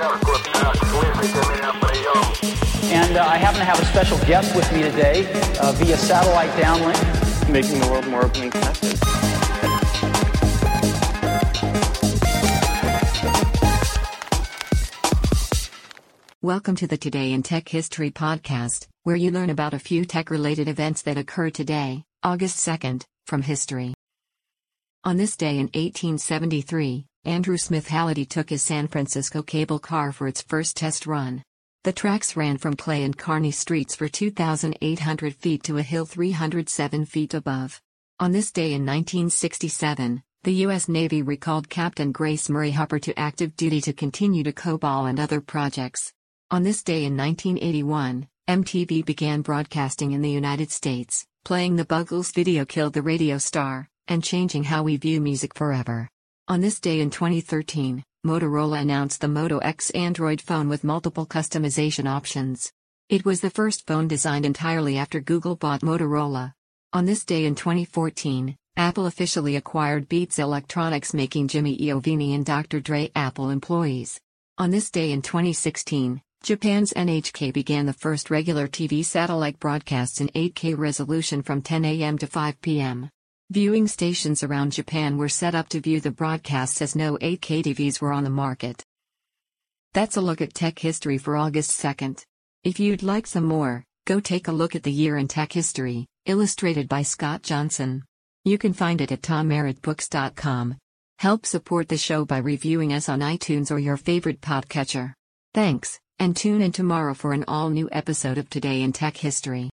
And uh, I happen to have a special guest with me today uh, via satellite downlink. Making the world more open and connected. Welcome to the Today in Tech History podcast, where you learn about a few tech related events that occur today, August 2nd, from history. On this day in 1873, Andrew Smith Hallidie took his San Francisco cable car for its first test run. The tracks ran from Clay and Kearny streets for 2,800 feet to a hill 307 feet above. On this day in 1967, the U.S. Navy recalled Captain Grace Murray Hopper to active duty to continue to COBOL and other projects. On this day in 1981, MTV began broadcasting in the United States, playing the Buggles video Killed the Radio Star, and changing how we view music forever. On this day in 2013, Motorola announced the Moto X Android phone with multiple customization options. It was the first phone designed entirely after Google bought Motorola. On this day in 2014, Apple officially acquired Beats Electronics, making Jimmy Iovine and Dr. Dre Apple employees. On this day in 2016, Japan's NHK began the first regular TV satellite broadcasts in 8K resolution from 10 a.m. to 5 p.m. Viewing stations around Japan were set up to view the broadcasts as no 8K TVs were on the market. That's a look at tech history for August 2nd. If you'd like some more, go take a look at the year in tech history, illustrated by Scott Johnson. You can find it at tommerrittbooks.com. Help support the show by reviewing us on iTunes or your favorite podcatcher. Thanks and tune in tomorrow for an all new episode of Today in Tech History.